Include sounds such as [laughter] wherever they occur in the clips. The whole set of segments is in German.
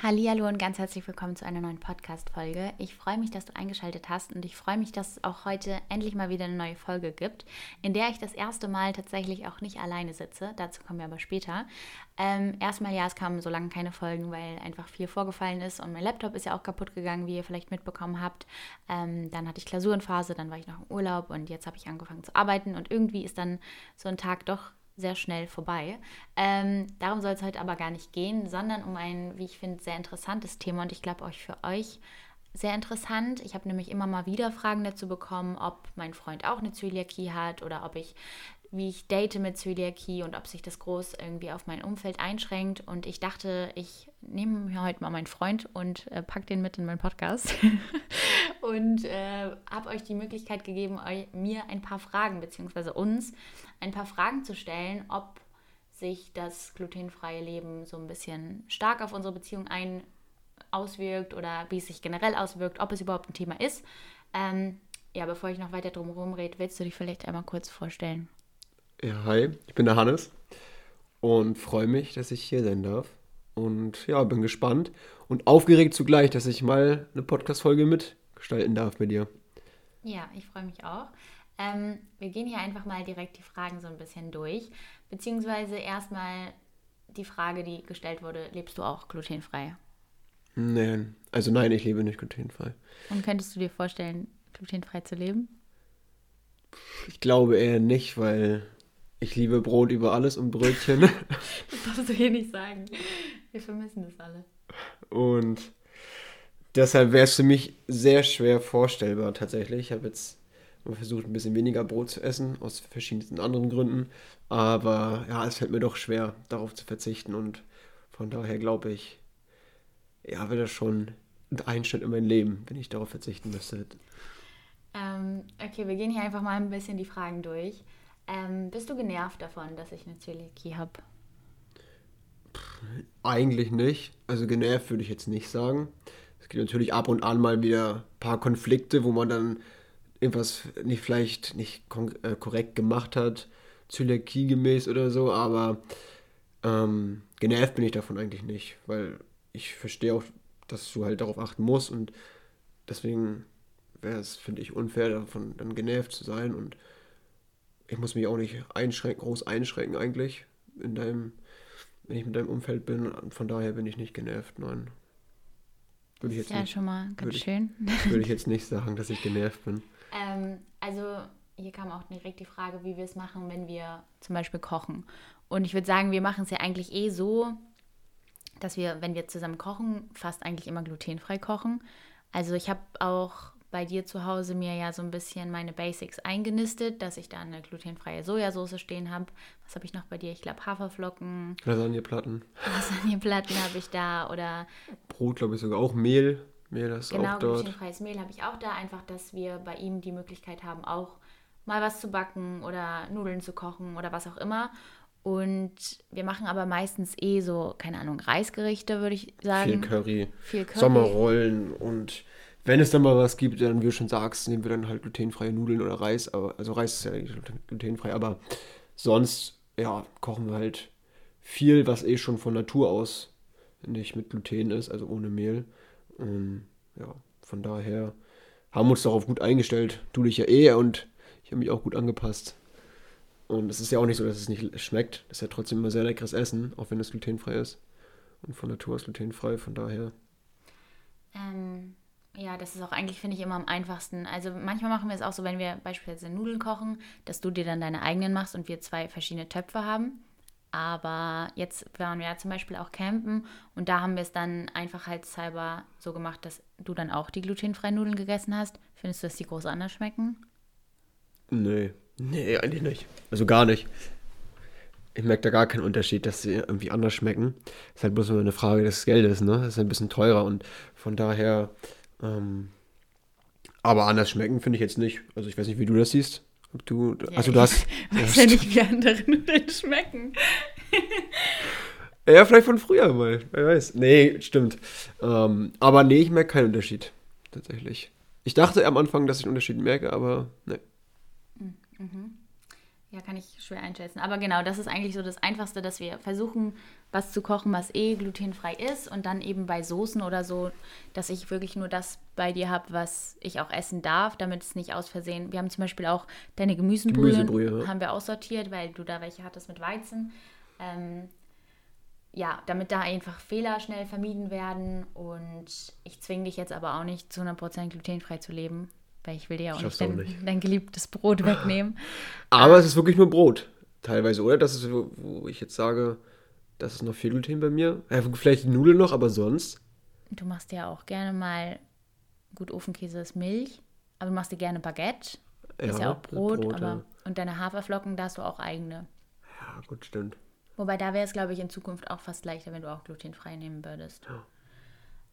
Hallo und ganz herzlich willkommen zu einer neuen Podcast-Folge. Ich freue mich, dass du eingeschaltet hast und ich freue mich, dass es auch heute endlich mal wieder eine neue Folge gibt, in der ich das erste Mal tatsächlich auch nicht alleine sitze. Dazu kommen wir aber später. Ähm, erstmal ja, es kamen so lange keine Folgen, weil einfach viel vorgefallen ist und mein Laptop ist ja auch kaputt gegangen, wie ihr vielleicht mitbekommen habt. Ähm, dann hatte ich Klausurenphase, dann war ich noch im Urlaub und jetzt habe ich angefangen zu arbeiten und irgendwie ist dann so ein Tag doch sehr schnell vorbei. Ähm, darum soll es heute aber gar nicht gehen, sondern um ein, wie ich finde, sehr interessantes Thema und ich glaube euch für euch sehr interessant. Ich habe nämlich immer mal wieder Fragen dazu bekommen, ob mein Freund auch eine Zöliakie hat oder ob ich wie ich date mit Zöliakie und ob sich das groß irgendwie auf mein Umfeld einschränkt. Und ich dachte, ich nehme mir heute mal meinen Freund und äh, pack den mit in meinen Podcast [laughs] und äh, habe euch die Möglichkeit gegeben, euch, mir ein paar Fragen, beziehungsweise uns ein paar Fragen zu stellen, ob sich das glutenfreie Leben so ein bisschen stark auf unsere Beziehung ein auswirkt oder wie es sich generell auswirkt, ob es überhaupt ein Thema ist. Ähm, ja, bevor ich noch weiter drum herum rede, willst du dich vielleicht einmal kurz vorstellen? Ja, hi, ich bin der Hannes und freue mich, dass ich hier sein darf. Und ja, bin gespannt und aufgeregt zugleich, dass ich mal eine Podcast-Folge mitgestalten darf bei dir. Ja, ich freue mich auch. Ähm, wir gehen hier einfach mal direkt die Fragen so ein bisschen durch. Beziehungsweise erstmal die Frage, die gestellt wurde: Lebst du auch glutenfrei? Nein, also nein, ich lebe nicht glutenfrei. Und könntest du dir vorstellen, glutenfrei zu leben? Ich glaube eher nicht, weil ich liebe Brot über alles und Brötchen. [laughs] das darfst du hier nicht sagen. Wir vermissen das alle. Und deshalb wäre es für mich sehr schwer vorstellbar tatsächlich. Ich habe jetzt versucht, ein bisschen weniger Brot zu essen, aus verschiedensten anderen Gründen. Aber ja, es fällt mir doch schwer, darauf zu verzichten. Und von daher glaube ich, ja, wäre das schon ein Einschnitt in mein Leben, wenn ich darauf verzichten müsste. Ähm, okay, wir gehen hier einfach mal ein bisschen die Fragen durch. Ähm, bist du genervt davon, dass ich eine Zöliakie habe? Eigentlich nicht. Also genervt würde ich jetzt nicht sagen. Es gibt natürlich ab und an mal wieder ein paar Konflikte, wo man dann irgendwas nicht vielleicht nicht äh, korrekt gemacht hat, Zöliakie gemäß oder so, aber ähm, genervt bin ich davon eigentlich nicht, weil ich verstehe auch, dass du halt darauf achten musst und deswegen wäre es, finde ich, unfair, davon dann genervt zu sein und ich muss mich auch nicht einschränken, groß einschränken eigentlich in deinem, wenn ich mit deinem Umfeld bin. Von daher bin ich nicht genervt, nein. Würde ich jetzt ja, nicht, schon mal ganz würde schön. Ich, würde ich [laughs] jetzt nicht sagen, dass ich genervt bin. Ähm, also hier kam auch direkt die Frage, wie wir es machen, wenn wir zum Beispiel kochen. Und ich würde sagen, wir machen es ja eigentlich eh so, dass wir, wenn wir zusammen kochen, fast eigentlich immer glutenfrei kochen. Also ich habe auch bei dir zu Hause mir ja so ein bisschen meine Basics eingenistet, dass ich da eine glutenfreie Sojasauce stehen habe. Was habe ich noch bei dir? Ich glaube Haferflocken. Lasagneplatten. Lasagneplatten habe ich da oder Brot, glaube ich sogar auch Mehl. Mehl ist genau, auch dort. Genau, glutenfreies Mehl habe ich auch da. Einfach, dass wir bei ihm die Möglichkeit haben, auch mal was zu backen oder Nudeln zu kochen oder was auch immer. Und wir machen aber meistens eh so, keine Ahnung, Reisgerichte, würde ich sagen. Viel Curry. Viel Curry. Sommerrollen und wenn es dann mal was gibt, dann, wie du schon sagst, nehmen wir dann halt glutenfreie Nudeln oder Reis. Aber, also Reis ist ja glutenfrei, aber sonst, ja, kochen wir halt viel, was eh schon von Natur aus nicht mit Gluten ist, also ohne Mehl. Und, ja, von daher haben wir uns darauf gut eingestellt. Du dich ja eh und ich habe mich auch gut angepasst. Und es ist ja auch nicht so, dass es nicht schmeckt. Das ist ja trotzdem immer sehr leckeres Essen, auch wenn es glutenfrei ist. Und von Natur aus glutenfrei, von daher. Ähm, ja, das ist auch eigentlich, finde ich, immer am einfachsten. Also manchmal machen wir es auch so, wenn wir beispielsweise Nudeln kochen, dass du dir dann deine eigenen machst und wir zwei verschiedene Töpfe haben. Aber jetzt waren wir ja zum Beispiel auch campen und da haben wir es dann einfachheitshalber so gemacht, dass du dann auch die glutenfreien Nudeln gegessen hast. Findest du, dass die groß anders schmecken? Nee, nee, eigentlich nicht. Also gar nicht. Ich merke da gar keinen Unterschied, dass sie irgendwie anders schmecken. Ist halt bloß immer eine Frage des Geldes, ne? Das ist ein bisschen teurer und von daher ähm, aber anders schmecken finde ich jetzt nicht. Also ich weiß nicht, wie du das siehst. Ob du, ja, also du hast. Ich [laughs] weiß ja nicht, wie andere Nudeln schmecken. ja, vielleicht von früher mal. Wer weiß. Nee, stimmt. Ähm, aber nee, ich merke keinen Unterschied. Tatsächlich. Ich dachte am Anfang, dass ich einen Unterschied merke, aber nee. Mhm. Ja, kann ich schwer einschätzen. Aber genau, das ist eigentlich so das Einfachste, dass wir versuchen, was zu kochen, was eh glutenfrei ist. Und dann eben bei Soßen oder so, dass ich wirklich nur das bei dir habe, was ich auch essen darf, damit es nicht aus Versehen. Wir haben zum Beispiel auch deine Gemüsebrühe, Gemüsebrühe ja. haben wir aussortiert, weil du da welche hattest mit Weizen. Ähm, ja, damit da einfach Fehler schnell vermieden werden. Und ich zwinge dich jetzt aber auch nicht, zu 100% glutenfrei zu leben, weil ich will dir ja auch nicht dein, nicht dein, geliebtes Brot wegnehmen. Aber ähm, es ist wirklich nur Brot, teilweise, oder? Das ist, wo, wo ich jetzt sage, das ist noch viel Gluten bei mir. Ja, vielleicht die Nudeln noch, aber sonst. Du machst ja auch gerne mal, gut, Ofenkäse ist Milch, aber du machst dir gerne Baguette. Ja, ist ja auch Brot, Brot aber. Ja. Und deine Haferflocken, da hast du auch eigene. Ja, gut, stimmt. Wobei da wäre es, glaube ich, in Zukunft auch fast leichter, wenn du auch glutenfrei nehmen würdest. Ja.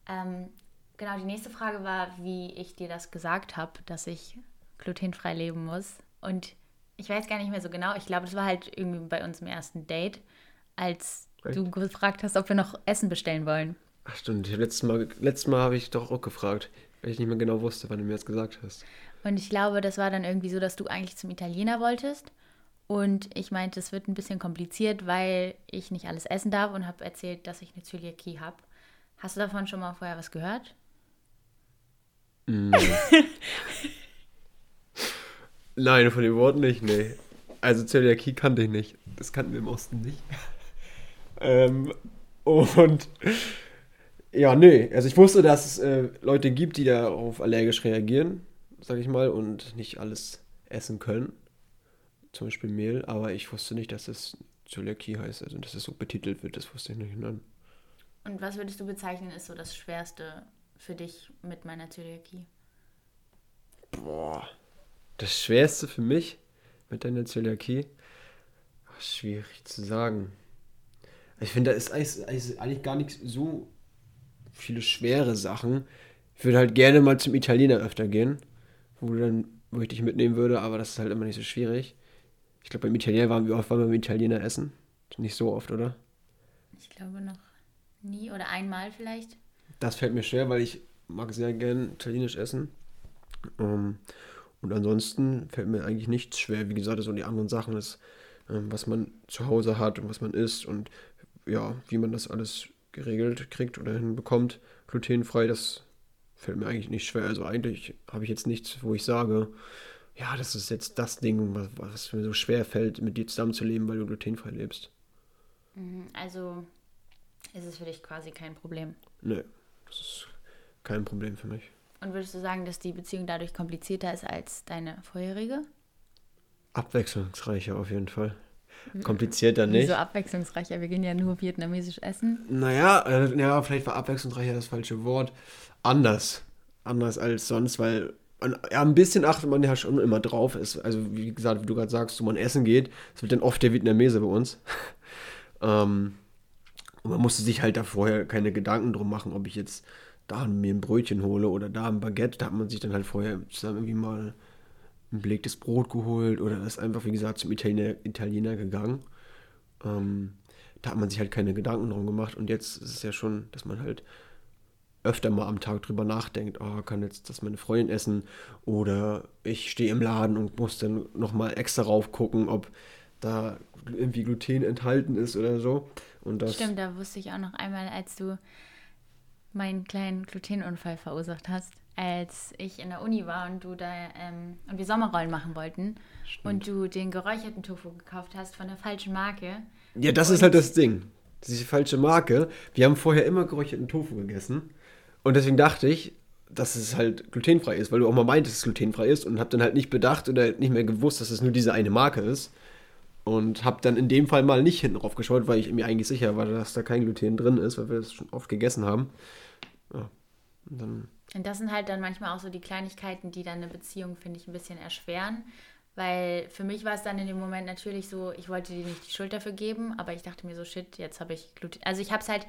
Ähm, genau, die nächste Frage war, wie ich dir das gesagt habe, dass ich glutenfrei leben muss. Und ich weiß gar nicht mehr so genau. Ich glaube, das war halt irgendwie bei uns im ersten Date, als Echt? du gefragt hast, ob wir noch Essen bestellen wollen. Ach stimmt, letztes Mal, letztes Mal habe ich doch auch gefragt, weil ich nicht mehr genau wusste, wann du mir das gesagt hast. Und ich glaube, das war dann irgendwie so, dass du eigentlich zum Italiener wolltest. Und ich meinte, es wird ein bisschen kompliziert, weil ich nicht alles essen darf und habe erzählt, dass ich eine Zöliakie habe. Hast du davon schon mal vorher was gehört? Mm. [laughs] Nein, von den Worten nicht, nee. Also Zöliakie kannte ich nicht. Das kannten wir im Osten nicht. [laughs] ähm, und ja, nee. Also ich wusste, dass es äh, Leute gibt, die darauf allergisch reagieren, sag ich mal, und nicht alles essen können zum Beispiel Mehl, aber ich wusste nicht, dass es Zöliakie heißt, also dass es so betitelt wird, das wusste ich nicht. Nein. Und was würdest du bezeichnen, ist so das Schwerste für dich mit meiner Zöliakie? Boah, das Schwerste für mich mit deiner Zöliakie? Ach, schwierig zu sagen. Ich finde, da ist eigentlich gar nicht so viele schwere Sachen. Ich würde halt gerne mal zum Italiener öfter gehen, wo, dann, wo ich dich mitnehmen würde, aber das ist halt immer nicht so schwierig. Ich glaube, beim Italiener waren wir oft beim Italiener essen. Nicht so oft, oder? Ich glaube noch nie oder einmal vielleicht. Das fällt mir schwer, weil ich mag sehr gern italienisch essen. Ähm, und ansonsten fällt mir eigentlich nichts schwer. Wie gesagt, so die anderen Sachen ist, ähm, was man zu Hause hat und was man isst und ja, wie man das alles geregelt kriegt oder hinbekommt. Glutenfrei, das fällt mir eigentlich nicht schwer. Also eigentlich habe ich jetzt nichts, wo ich sage, ja, das ist jetzt das Ding, was, was mir so schwer fällt, mit dir zusammenzuleben, weil du glutenfrei lebst. Mhm, also ist es für dich quasi kein Problem? Nee, das ist kein Problem für mich. Und würdest du sagen, dass die Beziehung dadurch komplizierter ist als deine vorherige? Abwechslungsreicher auf jeden Fall. Mhm. Komplizierter nicht. Wieso abwechslungsreicher? Wir gehen ja nur vietnamesisch essen. Naja, äh, ja, vielleicht war abwechslungsreicher das falsche Wort. Anders. Anders als sonst, weil ja, ein bisschen achtet man ja schon immer drauf. Ist, also, wie gesagt, wie du gerade sagst, wo man essen geht, es wird dann oft der Vietnamese bei uns. [laughs] ähm, und man musste sich halt da vorher keine Gedanken drum machen, ob ich jetzt da mir ein Brötchen hole oder da ein Baguette. Da hat man sich dann halt vorher zusammen irgendwie mal ein belegtes Brot geholt oder ist einfach, wie gesagt, zum Italiener, Italiener gegangen. Ähm, da hat man sich halt keine Gedanken drum gemacht. Und jetzt ist es ja schon, dass man halt öfter mal am Tag drüber nachdenkt, oh, kann jetzt das meine Freundin essen oder ich stehe im Laden und muss dann nochmal extra rauf gucken, ob da irgendwie Gluten enthalten ist oder so. Und das Stimmt, da wusste ich auch noch einmal, als du meinen kleinen Glutenunfall verursacht hast, als ich in der Uni war und du da ähm, und wir Sommerrollen machen wollten Stimmt. und du den geräucherten Tofu gekauft hast von der falschen Marke. Ja, das ist halt das Ding. Diese falsche Marke. Wir haben vorher immer geräucherten Tofu gegessen und deswegen dachte ich, dass es halt glutenfrei ist, weil du auch mal meintest, dass es glutenfrei ist und habe dann halt nicht bedacht oder nicht mehr gewusst, dass es nur diese eine Marke ist. Und habe dann in dem Fall mal nicht hinten drauf geschaut, weil ich mir eigentlich sicher war, dass da kein Gluten drin ist, weil wir das schon oft gegessen haben. Ja, und, dann und das sind halt dann manchmal auch so die Kleinigkeiten, die dann eine Beziehung, finde ich, ein bisschen erschweren. Weil für mich war es dann in dem Moment natürlich so, ich wollte dir nicht die Schuld dafür geben, aber ich dachte mir so, shit, jetzt habe ich Gluten. Also ich habe es halt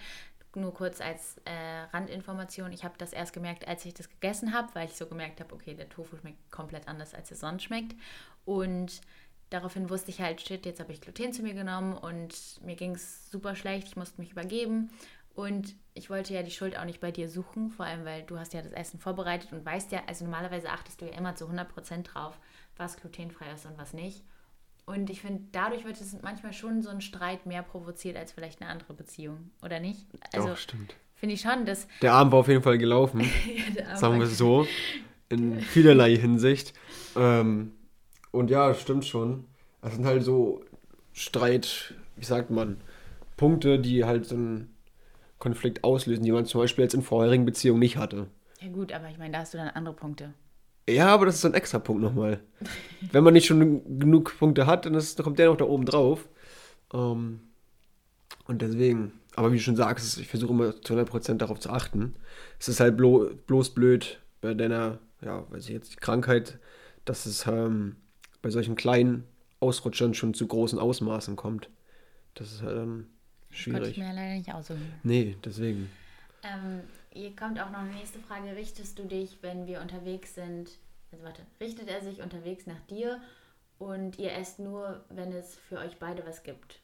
nur kurz als äh, Randinformation, ich habe das erst gemerkt, als ich das gegessen habe, weil ich so gemerkt habe, okay, der Tofu schmeckt komplett anders, als er sonst schmeckt. Und daraufhin wusste ich halt, shit, jetzt habe ich Gluten zu mir genommen und mir ging es super schlecht, ich musste mich übergeben. Und ich wollte ja die Schuld auch nicht bei dir suchen, vor allem weil du hast ja das Essen vorbereitet und weißt ja, also normalerweise achtest du ja immer zu 100% drauf, was glutenfrei ist und was nicht. Und ich finde, dadurch wird es manchmal schon so ein Streit mehr provoziert als vielleicht eine andere Beziehung, oder nicht? Also, Doch, stimmt. Finde ich schon, dass. Der Abend war auf jeden Fall gelaufen, [laughs] ja, sagen wir es [laughs] so, in vielerlei Hinsicht. Ähm, und ja, stimmt schon. Das sind halt so Streit, wie sagt man, Punkte, die halt so einen Konflikt auslösen, die man zum Beispiel jetzt in vorherigen Beziehungen nicht hatte. Ja, gut, aber ich meine, da hast du dann andere Punkte. Ja, aber das ist so ein extra Punkt nochmal. [laughs] Wenn man nicht schon genug Punkte hat, dann, ist, dann kommt der noch da oben drauf. Ähm, und deswegen, aber wie du schon sagst, ich versuche immer zu 100% darauf zu achten. Es ist halt blo bloß blöd bei deiner, ja, weiß ich jetzt, die Krankheit, dass es ähm, bei solchen kleinen Ausrutschern schon zu großen Ausmaßen kommt. Das ist halt dann schwierig. Konnte ich mir leider nicht aussuchen. Nee, deswegen. Ähm, hier kommt auch noch eine nächste Frage. Richtest du dich, wenn wir unterwegs sind, also warte, richtet er sich unterwegs nach dir und ihr esst nur, wenn es für euch beide was gibt?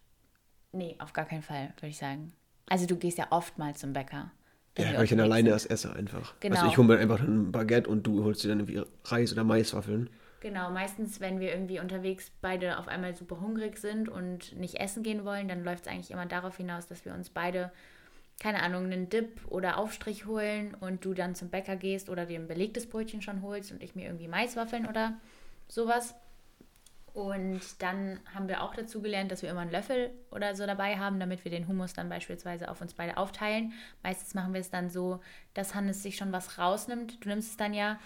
Nee, auf gar keinen Fall, würde ich sagen. Also du gehst ja oft mal zum Bäcker. Ja, weil ich dann alleine das esse einfach. Genau. Also ich hole mir einfach ein Baguette und du holst dir dann irgendwie Reis oder Maiswaffeln. Genau, meistens, wenn wir irgendwie unterwegs beide auf einmal super hungrig sind und nicht essen gehen wollen, dann läuft es eigentlich immer darauf hinaus, dass wir uns beide keine Ahnung, einen Dip oder Aufstrich holen und du dann zum Bäcker gehst oder dir ein belegtes Brötchen schon holst und ich mir irgendwie Maiswaffeln oder sowas. Und dann haben wir auch dazu gelernt, dass wir immer einen Löffel oder so dabei haben, damit wir den Hummus dann beispielsweise auf uns beide aufteilen. Meistens machen wir es dann so, dass Hannes sich schon was rausnimmt. Du nimmst es dann ja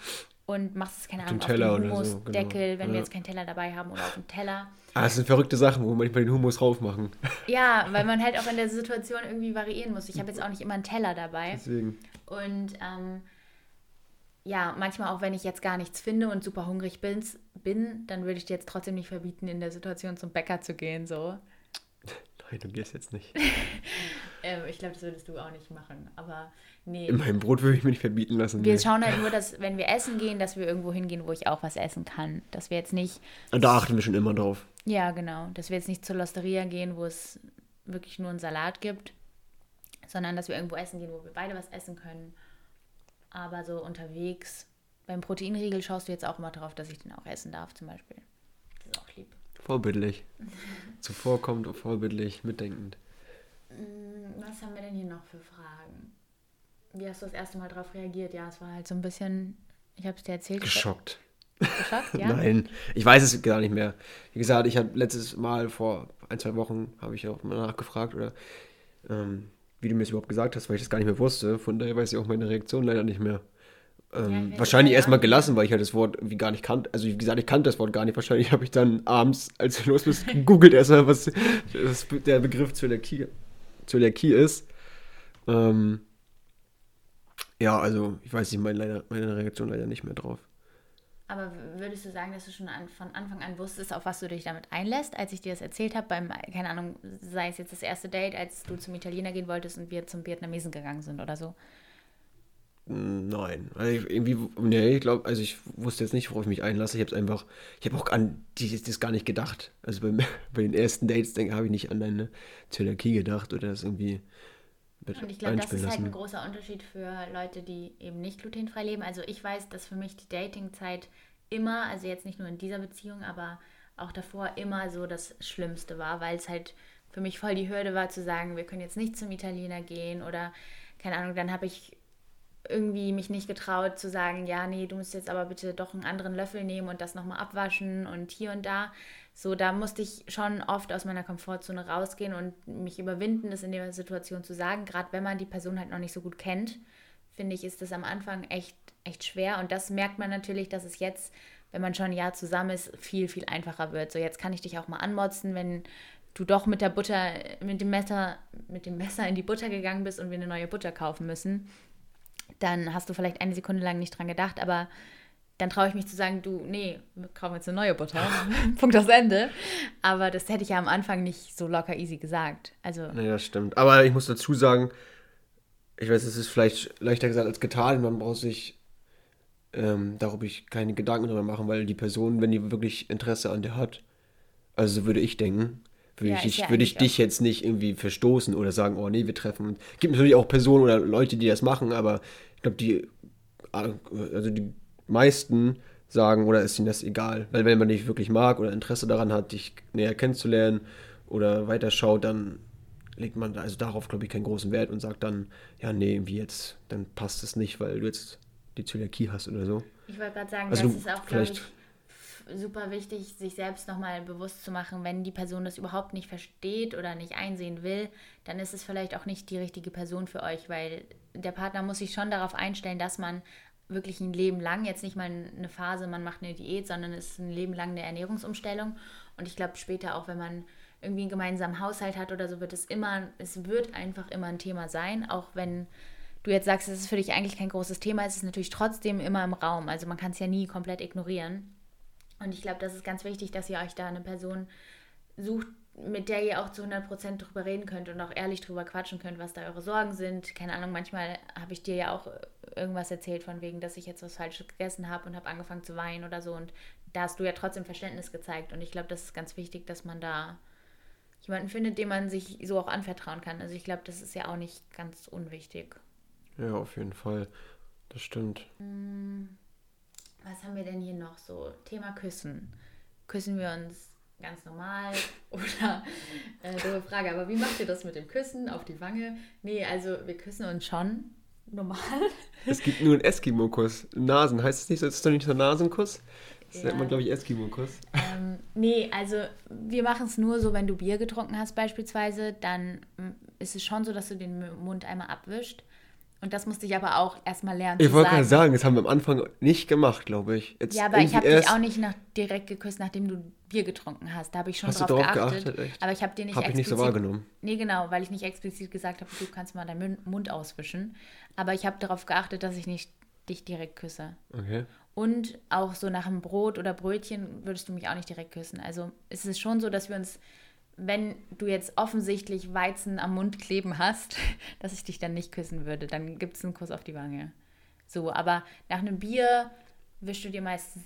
und machst es, keine Ahnung, auf den Hummusdeckel, so, genau. wenn ja. wir jetzt keinen Teller dabei haben oder auf dem Teller. Ah, das sind verrückte Sachen, wo manchmal den Hummus drauf machen. [laughs] Ja, weil man halt auch in der Situation irgendwie variieren muss. Ich habe jetzt auch nicht immer einen Teller dabei. Deswegen. Und ähm, ja, manchmal auch, wenn ich jetzt gar nichts finde und super hungrig bin, bin dann würde ich dir jetzt trotzdem nicht verbieten, in der Situation zum Bäcker zu gehen, so. Nein, du gehst jetzt nicht. [laughs] ähm, ich glaube, das würdest du auch nicht machen. Aber nee. In meinem Brot würde ich mir nicht verbieten lassen. Wir nee. schauen halt [laughs] nur, dass, wenn wir essen gehen, dass wir irgendwo hingehen, wo ich auch was essen kann. Dass wir jetzt nicht. Und da achten wir schon immer drauf. Ja, genau. Dass wir jetzt nicht zur Losteria gehen, wo es wirklich nur einen Salat gibt, sondern dass wir irgendwo essen gehen, wo wir beide was essen können. Aber so unterwegs. Beim Proteinriegel schaust du jetzt auch immer darauf, dass ich den auch essen darf, zum Beispiel. Vorbildlich. Zuvorkommt, vorbildlich, mitdenkend. Mm, was haben wir denn hier noch für Fragen? Wie hast du das erste Mal darauf reagiert? Ja, es war halt so ein bisschen, ich habe es dir erzählt. Geschockt. Geschockt, [laughs] ja? Nein, ich weiß es gar nicht mehr. Wie gesagt, ich habe letztes Mal vor ein, zwei Wochen, habe ich auch mal nachgefragt oder ähm, wie du mir es überhaupt gesagt hast, weil ich das gar nicht mehr wusste. Von daher weiß ich auch meine Reaktion leider nicht mehr. Ähm, ja, wahrscheinlich erstmal gelassen, weil ich halt das Wort wie gar nicht kannte. Also wie gesagt, ich kannte das Wort gar nicht. Wahrscheinlich habe ich dann abends, als ich los bin, gegoogelt erstmal, was, was der Begriff Zöliakie, Zöliakie ist. Ähm, ja, also ich weiß nicht, meine, meine Reaktion leider nicht mehr drauf. Aber würdest du sagen, dass du schon an, von Anfang an wusstest, auf was du dich damit einlässt, als ich dir das erzählt habe, beim, keine Ahnung, sei es jetzt das erste Date, als du zum Italiener gehen wolltest und wir zum Vietnamesen gegangen sind oder so? Nein, also ich, irgendwie, nee, ich glaube, also ich wusste jetzt nicht, worauf ich mich einlasse. Ich habe es einfach, ich habe auch an die, das gar nicht gedacht. Also bei, [laughs] bei den ersten Dates, denke habe ich nicht an deine Zöliakie gedacht oder das irgendwie. Und ich glaube, das ist halt ein großer Unterschied für Leute, die eben nicht glutenfrei leben. Also ich weiß, dass für mich die Datingzeit immer, also jetzt nicht nur in dieser Beziehung, aber auch davor immer so das Schlimmste war, weil es halt für mich voll die Hürde war zu sagen, wir können jetzt nicht zum Italiener gehen oder keine Ahnung, dann habe ich irgendwie mich nicht getraut zu sagen, ja, nee, du musst jetzt aber bitte doch einen anderen Löffel nehmen und das nochmal abwaschen und hier und da. So, da musste ich schon oft aus meiner Komfortzone rausgehen und mich überwinden, das in der Situation zu sagen. Gerade wenn man die Person halt noch nicht so gut kennt, finde ich, ist das am Anfang echt, echt schwer. Und das merkt man natürlich, dass es jetzt, wenn man schon ein Jahr zusammen ist, viel, viel einfacher wird. So, jetzt kann ich dich auch mal anmotzen, wenn du doch mit der Butter, mit dem Messer, mit dem Messer in die Butter gegangen bist und wir eine neue Butter kaufen müssen dann hast du vielleicht eine Sekunde lang nicht dran gedacht, aber dann traue ich mich zu sagen, du, nee, wir kaufen jetzt eine neue Butter. [laughs] Punkt aus Ende. Aber das hätte ich ja am Anfang nicht so locker easy gesagt. Also. Nee, das stimmt. Aber ich muss dazu sagen, ich weiß, es ist vielleicht leichter gesagt als getan. Man braucht sich ähm, darüber keine Gedanken darüber machen, weil die Person, wenn die wirklich Interesse an dir hat, also würde ich denken, würde ja, ich, ja würde ich dich jetzt nicht irgendwie verstoßen oder sagen, oh nee, wir treffen. Es gibt natürlich auch Personen oder Leute, die das machen, aber ich glaube, die, also die meisten sagen oder ist ihnen das egal? Weil wenn man dich wirklich mag oder Interesse daran hat, dich näher kennenzulernen oder weiterschaut, dann legt man also darauf, glaube ich, keinen großen Wert und sagt dann, ja, nee, wie jetzt, dann passt es nicht, weil du jetzt die Zöliakie hast oder so. Ich wollte gerade sagen, Also das ist auch, glaube vielleicht- ich, super wichtig, sich selbst nochmal bewusst zu machen, wenn die Person das überhaupt nicht versteht oder nicht einsehen will, dann ist es vielleicht auch nicht die richtige Person für euch, weil der Partner muss sich schon darauf einstellen, dass man wirklich ein Leben lang, jetzt nicht mal eine Phase, man macht eine Diät, sondern es ist ein Leben lang eine Ernährungsumstellung. Und ich glaube später auch, wenn man irgendwie einen gemeinsamen Haushalt hat oder so, wird es immer, es wird einfach immer ein Thema sein, auch wenn du jetzt sagst, es ist für dich eigentlich kein großes Thema, es ist natürlich trotzdem immer im Raum. Also man kann es ja nie komplett ignorieren. Und ich glaube, das ist ganz wichtig, dass ihr euch da eine Person sucht, mit der ihr auch zu 100% drüber reden könnt und auch ehrlich drüber quatschen könnt, was da eure Sorgen sind. Keine Ahnung, manchmal habe ich dir ja auch irgendwas erzählt von wegen, dass ich jetzt was Falsches gegessen habe und habe angefangen zu weinen oder so. Und da hast du ja trotzdem Verständnis gezeigt. Und ich glaube, das ist ganz wichtig, dass man da jemanden findet, dem man sich so auch anvertrauen kann. Also ich glaube, das ist ja auch nicht ganz unwichtig. Ja, auf jeden Fall. Das stimmt. Was haben wir denn hier noch so? Thema Küssen. Küssen wir uns ganz normal [laughs] oder äh, doofe Frage, aber wie macht ihr das mit dem Küssen auf die Wange? Nee, also wir küssen uns schon normal. [laughs] Es gibt nur einen Eskimo-Kuss. Nasen, heißt es nicht so? Das ist doch nicht so ein Nasenkuss? Das Ja. nennt man, glaube ich, Eskimo-Kuss. Ähm, nee, also wir machen es nur so, wenn du Bier getrunken hast beispielsweise, dann mm, ist es schon so, dass du den Mund einmal abwischt. Und das musste ich aber auch erstmal lernen Ich wollte gerade sagen, das haben wir am Anfang nicht gemacht, glaube ich. Jetzt Ja, aber ich habe dich auch nicht nach, direkt geküsst, nachdem du Bier getrunken hast. Da habe ich schon Hast du drauf drauf geachtet. geachtet, echt? Aber ich habe dir nicht Hab ich nicht so explizit- wahrgenommen. Nee, genau, weil ich nicht explizit gesagt habe, du kannst mal deinen Mund auswischen. Aber ich habe darauf geachtet, dass ich nicht dich direkt küsse. Okay. Und auch so nach einem Brot oder Brötchen würdest du mich auch nicht direkt küssen. Also es ist schon so, dass wir uns, wenn du jetzt offensichtlich Weizen am Mund kleben hast, [laughs] dass ich dich dann nicht küssen würde. Dann gibt es einen Kuss auf die Wange. So, aber nach einem Bier wischst du dir meistens,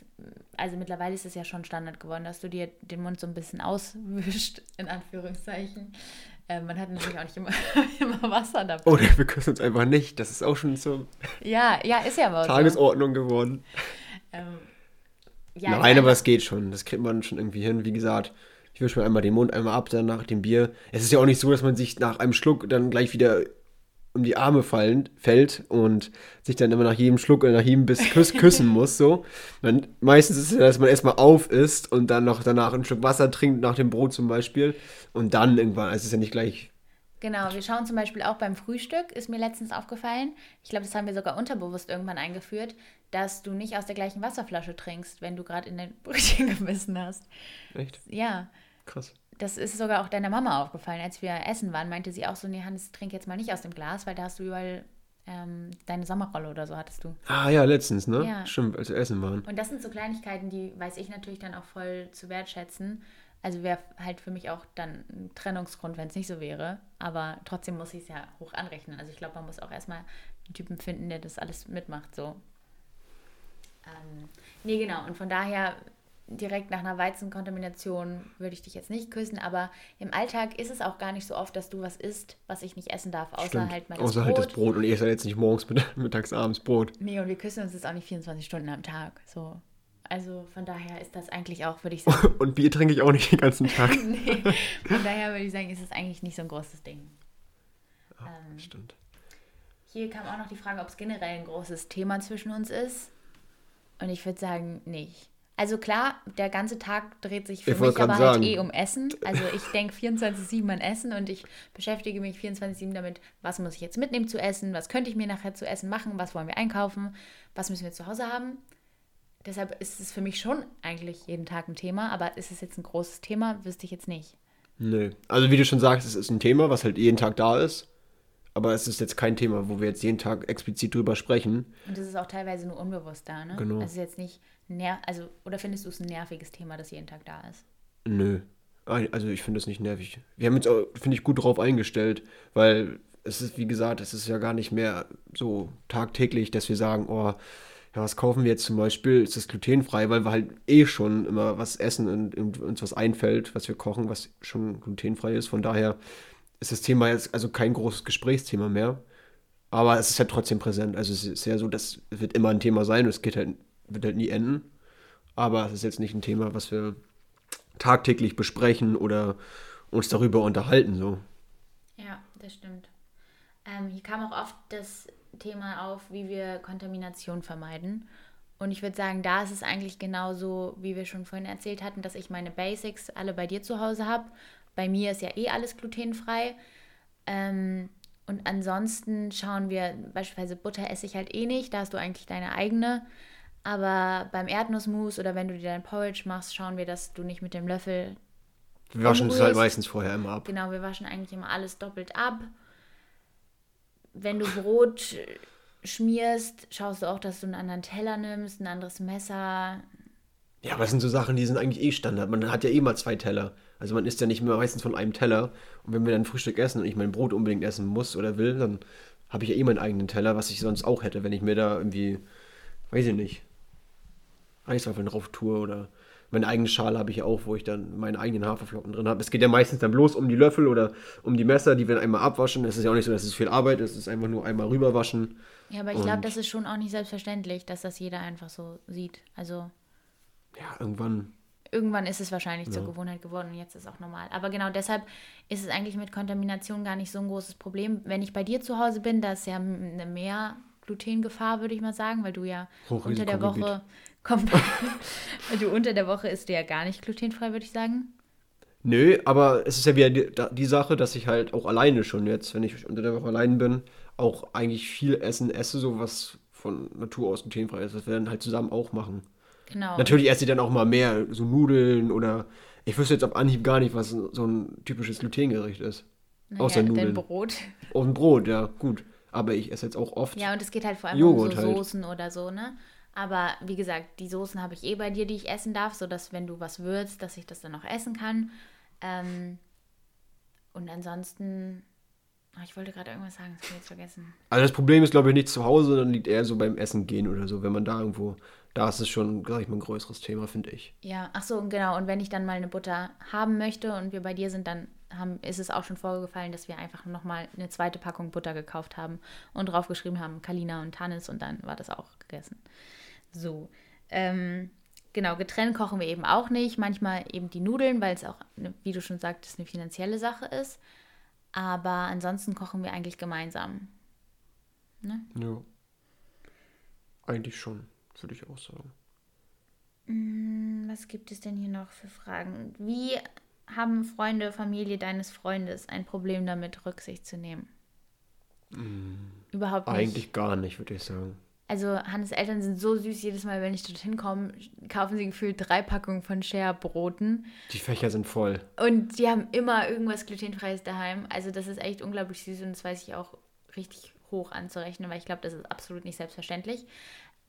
also mittlerweile ist es ja schon Standard geworden, dass du dir den Mund so ein bisschen auswischt, [laughs] in Anführungszeichen. Äh, man hat natürlich auch nicht immer, [laughs] immer Wasser dabei. Oder wir küssen uns einfach nicht. Das ist auch schon zur Ja, ja, ist ja aber so. Tagesordnung geworden. Ähm, ja, Nein, aber es geht schon. Das kriegt man schon irgendwie hin. Wie gesagt, ich wische mir einmal den Mund einmal ab, dann nach dem Bier. Es ist ja auch nicht so, dass man sich nach einem Schluck dann gleich wieder um die Arme fallen, fällt und sich dann immer nach jedem Schluck oder nach jedem Biss küss, [laughs] küssen muss. So. Man, meistens ist es ja, dass man erstmal auf isst und dann noch danach ein Stück Wasser trinkt, nach dem Brot zum Beispiel. Und dann irgendwann, also es ist ja nicht gleich. Genau, wir schauen zum Beispiel auch beim Frühstück, ist mir letztens aufgefallen. Ich glaube, das haben wir sogar unterbewusst irgendwann eingeführt, dass du nicht aus der gleichen Wasserflasche trinkst, wenn du gerade in dein [laughs] Brötchen gebissen hast. Echt? Ja, Krass. das ist sogar auch deiner Mama aufgefallen. Als wir essen waren, meinte sie auch so, nee, Hannes, trink jetzt mal nicht aus dem Glas, weil da hast du überall ähm, deine Sommerrolle oder so hattest du. Ah ja, letztens, ne? Ja. Stimmt, als wir essen waren. Und das sind so Kleinigkeiten, die weiß ich natürlich dann auch voll zu wertschätzen. Also wäre halt für mich auch dann ein Trennungsgrund, wenn es nicht so wäre. Aber trotzdem muss ich es ja hoch anrechnen. Also ich glaube, man muss auch erstmal einen Typen finden, der das alles mitmacht. So. Ähm, nee, genau. Und von daher direkt nach einer Weizenkontamination würde ich dich jetzt nicht küssen. Aber im Alltag ist es auch gar nicht so oft, dass du was isst, was ich nicht essen darf, außer Stimmt. halt mal das Außer Brot. halt das Brot. Und ich esse jetzt nicht morgens, mitt- [laughs] mittags, abends Brot. Nee, und wir küssen uns jetzt auch nicht 24 Stunden am Tag. So. Also von daher ist das eigentlich auch, würde ich sagen, [laughs] Und Bier trinke ich auch nicht den ganzen Tag. [laughs] nee, von daher würde ich sagen, ist es eigentlich nicht so ein großes Ding. Ähm, Stimmt. Hier kam auch noch die Frage, ob es generell ein großes Thema zwischen uns ist. Und ich würde sagen, nicht. Also klar, der ganze Tag dreht sich für Ich mich aber halt sagen. eh um Essen. Also ich denke 24-7 an Essen und ich beschäftige mich 24-7 damit, was muss ich jetzt mitnehmen zu essen, was könnte ich mir nachher zu essen machen, was wollen wir einkaufen, was müssen wir zu Hause haben. Deshalb ist es für mich schon eigentlich jeden Tag ein Thema, aber ist es jetzt ein großes Thema, wüsste ich jetzt nicht. Nö. Also wie du schon sagst, es ist ein Thema, was halt jeden Tag da ist. Aber es ist jetzt kein Thema, wo wir jetzt jeden Tag explizit drüber sprechen. Und das ist auch teilweise nur unbewusst da, ne? Genau. Also es ist jetzt nicht ner also oder findest du es ein nerviges Thema, das jeden Tag da ist? Nö. Also ich finde es nicht nervig. Wir haben uns, auch, finde ich, gut drauf eingestellt, weil es ist, wie gesagt, es ist ja gar nicht mehr so tagtäglich, dass wir sagen, oh, ja, was kaufen wir jetzt zum Beispiel? Ist das glutenfrei? Weil wir halt eh schon immer was essen und, und uns was einfällt, was wir kochen, was schon glutenfrei ist. Von daher ist das Thema jetzt also kein großes Gesprächsthema mehr. Aber es ist halt trotzdem präsent. Also es ist ja so, das wird immer ein Thema sein und es geht halt, wird halt nie enden. Aber es ist jetzt nicht ein Thema, was wir tagtäglich besprechen oder uns darüber unterhalten. So. Ja, das stimmt. Ähm, hier kam auch oft das Thema auf, wie wir Kontamination vermeiden. Und ich würde sagen, da ist es eigentlich genauso, wie wir schon vorhin erzählt hatten, dass ich meine Basics alle bei dir zu Hause habe. Bei mir ist ja eh alles glutenfrei. Ähm, und ansonsten schauen wir, beispielsweise Butter esse ich halt eh nicht, da hast du eigentlich deine eigene. Aber beim Erdnussmus oder wenn du dir dein Porridge machst, schauen wir, dass du nicht mit dem Löffel. Wir waschen es halt meistens vorher immer ab. Genau, wir waschen eigentlich immer alles doppelt ab. Wenn du Brot schmierst, schaust du auch, dass du einen anderen Teller nimmst, ein anderes Messer. Ja, aber das sind so Sachen, die sind eigentlich eh Standard. Man hat ja eh mal zwei Teller. Also man isst ja nicht mehr meistens von einem Teller. Und wenn wir dann Frühstück essen und ich mein Brot unbedingt essen muss oder will, dann habe ich ja eh meinen eigenen Teller, was ich sonst auch hätte, wenn ich mir da irgendwie, weiß ich nicht, Eiswaffeln drauf tue oder meine eigene Schale habe ich ja auch, wo ich dann meine eigenen Haferflocken drin habe. Es geht ja meistens dann bloß um die Löffel oder um die Messer, die wir dann einmal abwaschen. Es ist ja auch nicht so, dass es viel Arbeit ist, es ist einfach nur einmal rüberwaschen. Ja, aber ich glaube, das ist schon auch nicht selbstverständlich, dass das jeder einfach so sieht. Also. Ja, irgendwann. Irgendwann ist es wahrscheinlich ja. zur Gewohnheit geworden und jetzt ist es auch normal. Aber genau deshalb ist es eigentlich mit Kontamination gar nicht so ein großes Problem. Wenn ich bei dir zu Hause bin, da ist ja eine mehr Glutengefahr, würde ich mal sagen, weil du ja unter der Woche [laughs] weil du unter der Woche isst du ja gar nicht glutenfrei, würde ich sagen. Nö, aber es ist ja wieder die, die, Sache, dass ich halt auch alleine schon jetzt, wenn ich unter der Woche allein bin, auch eigentlich viel Essen esse, so was von Natur aus glutenfrei ist, was wir dann halt zusammen auch machen. Genau. Natürlich esse ich dann auch mal mehr, so Nudeln oder ich wüsste jetzt auf Anhieb gar nicht, was so ein typisches Glutengericht ist. Naja, Außer Nudeln. Brot. Auf ein Brot, ja, gut. Aber ich esse jetzt auch oft. Ja, und es geht halt vor allem Joghurt um so halt. Soßen oder so, ne? Aber wie gesagt, die Soßen habe ich eh bei dir, die ich essen darf, sodass, wenn du was würzt, dass ich das dann auch essen kann. Ähm, und ansonsten, ich wollte gerade irgendwas sagen, das habe ich jetzt vergessen. Also das Problem ist, glaube ich, nicht zu Hause, sondern liegt eher so beim Essen gehen oder so, wenn man da irgendwo, da ist es schon, sag ich mal, ein größeres Thema, finde ich. Ja, ach so, genau. Und wenn ich dann mal eine Butter haben möchte und wir bei dir sind, dann haben, ist es auch schon vorgefallen, dass wir einfach nochmal eine zweite Packung Butter gekauft haben und draufgeschrieben haben, Kalina und Tannis und dann war das auch gegessen. So. Ähm, genau, getrennt kochen wir eben auch nicht. Manchmal eben die Nudeln, weil es auch, wie du schon sagtest, eine finanzielle Sache ist. Aber ansonsten kochen wir eigentlich gemeinsam. Ne? Ja. Eigentlich schon, würde ich auch sagen. Mm, was gibt es denn hier noch für Fragen? Wie haben Freunde, Familie deines Freundes ein Problem damit, Rücksicht zu nehmen? Mm, Überhaupt nicht. Eigentlich gar nicht, würde ich sagen. Also Hannes Eltern sind so süß, jedes Mal, wenn ich dorthin komme, kaufen sie gefühlt drei Packungen von Share-Broten. Die Fächer sind voll. Und die haben immer irgendwas glutenfreies daheim. Also das ist echt unglaublich süß und das weiß ich auch richtig hoch anzurechnen, weil ich glaube, das ist absolut nicht selbstverständlich.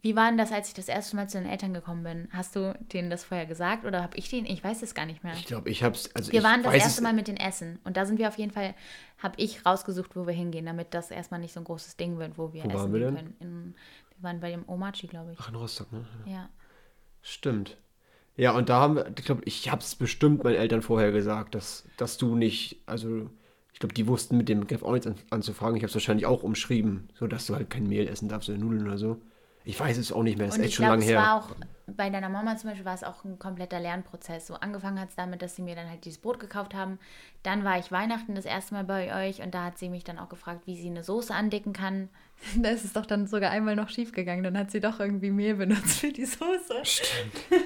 Wie war denn das, als ich das erste Mal zu den Eltern gekommen bin? Hast du denen das vorher gesagt oder habe ich denen? Ich weiß es gar nicht mehr. Ich glaube, ich habe es. Also wir waren das erste Mal mit den Essen und da sind wir auf jeden Fall, habe ich rausgesucht, wo wir hingehen, damit das erstmal nicht so ein großes Ding wird, wo wir wo essen wir können. In, wir waren bei dem Omachi, glaube ich. Ach, in Rostock, ne? Ja. ja. Stimmt. Ja, und da haben wir, ich glaube, ich habe es bestimmt meinen Eltern vorher gesagt, dass, dass du nicht, also ich glaube, die wussten mit dem Begriff auch nichts anzufangen. Ich habe es wahrscheinlich auch umschrieben, so dass du halt kein Mehl essen darfst oder Nudeln oder so. Ich weiß es auch nicht mehr, es ist echt schon lange her. War auch, bei deiner Mama zum Beispiel war es auch ein kompletter Lernprozess. So angefangen hat es damit, dass sie mir dann halt dieses Brot gekauft haben. Dann war ich Weihnachten das erste Mal bei euch und da hat sie mich dann auch gefragt, wie sie eine Soße andicken kann. [laughs] da ist es doch dann sogar einmal noch schief gegangen. Dann hat sie doch irgendwie Mehl benutzt für die Soße. Stimmt. [laughs]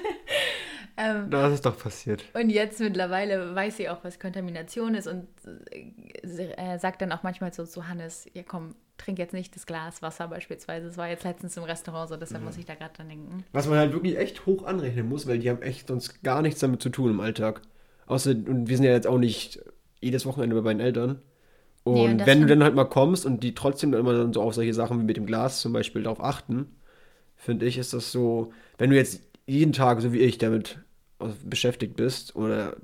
ähm, das ist doch passiert. Und jetzt mittlerweile weiß sie auch, was Kontamination ist und äh, sagt dann auch manchmal so zu Hannes, ja komm, trink jetzt nicht das Glas Wasser beispielsweise. Das war jetzt letztens im Restaurant so, deshalb ja. muss ich da gerade dran denken. Was man halt wirklich echt hoch anrechnen muss, weil die haben echt sonst gar nichts damit zu tun im Alltag. Außer, und wir sind ja jetzt auch nicht jedes Wochenende bei meinen Eltern. Und, nee, und wenn du dann halt mal kommst und die trotzdem dann immer dann so auf solche Sachen wie mit dem Glas zum Beispiel darauf achten, finde ich, ist das so, wenn du jetzt jeden Tag, so wie ich, damit beschäftigt bist oder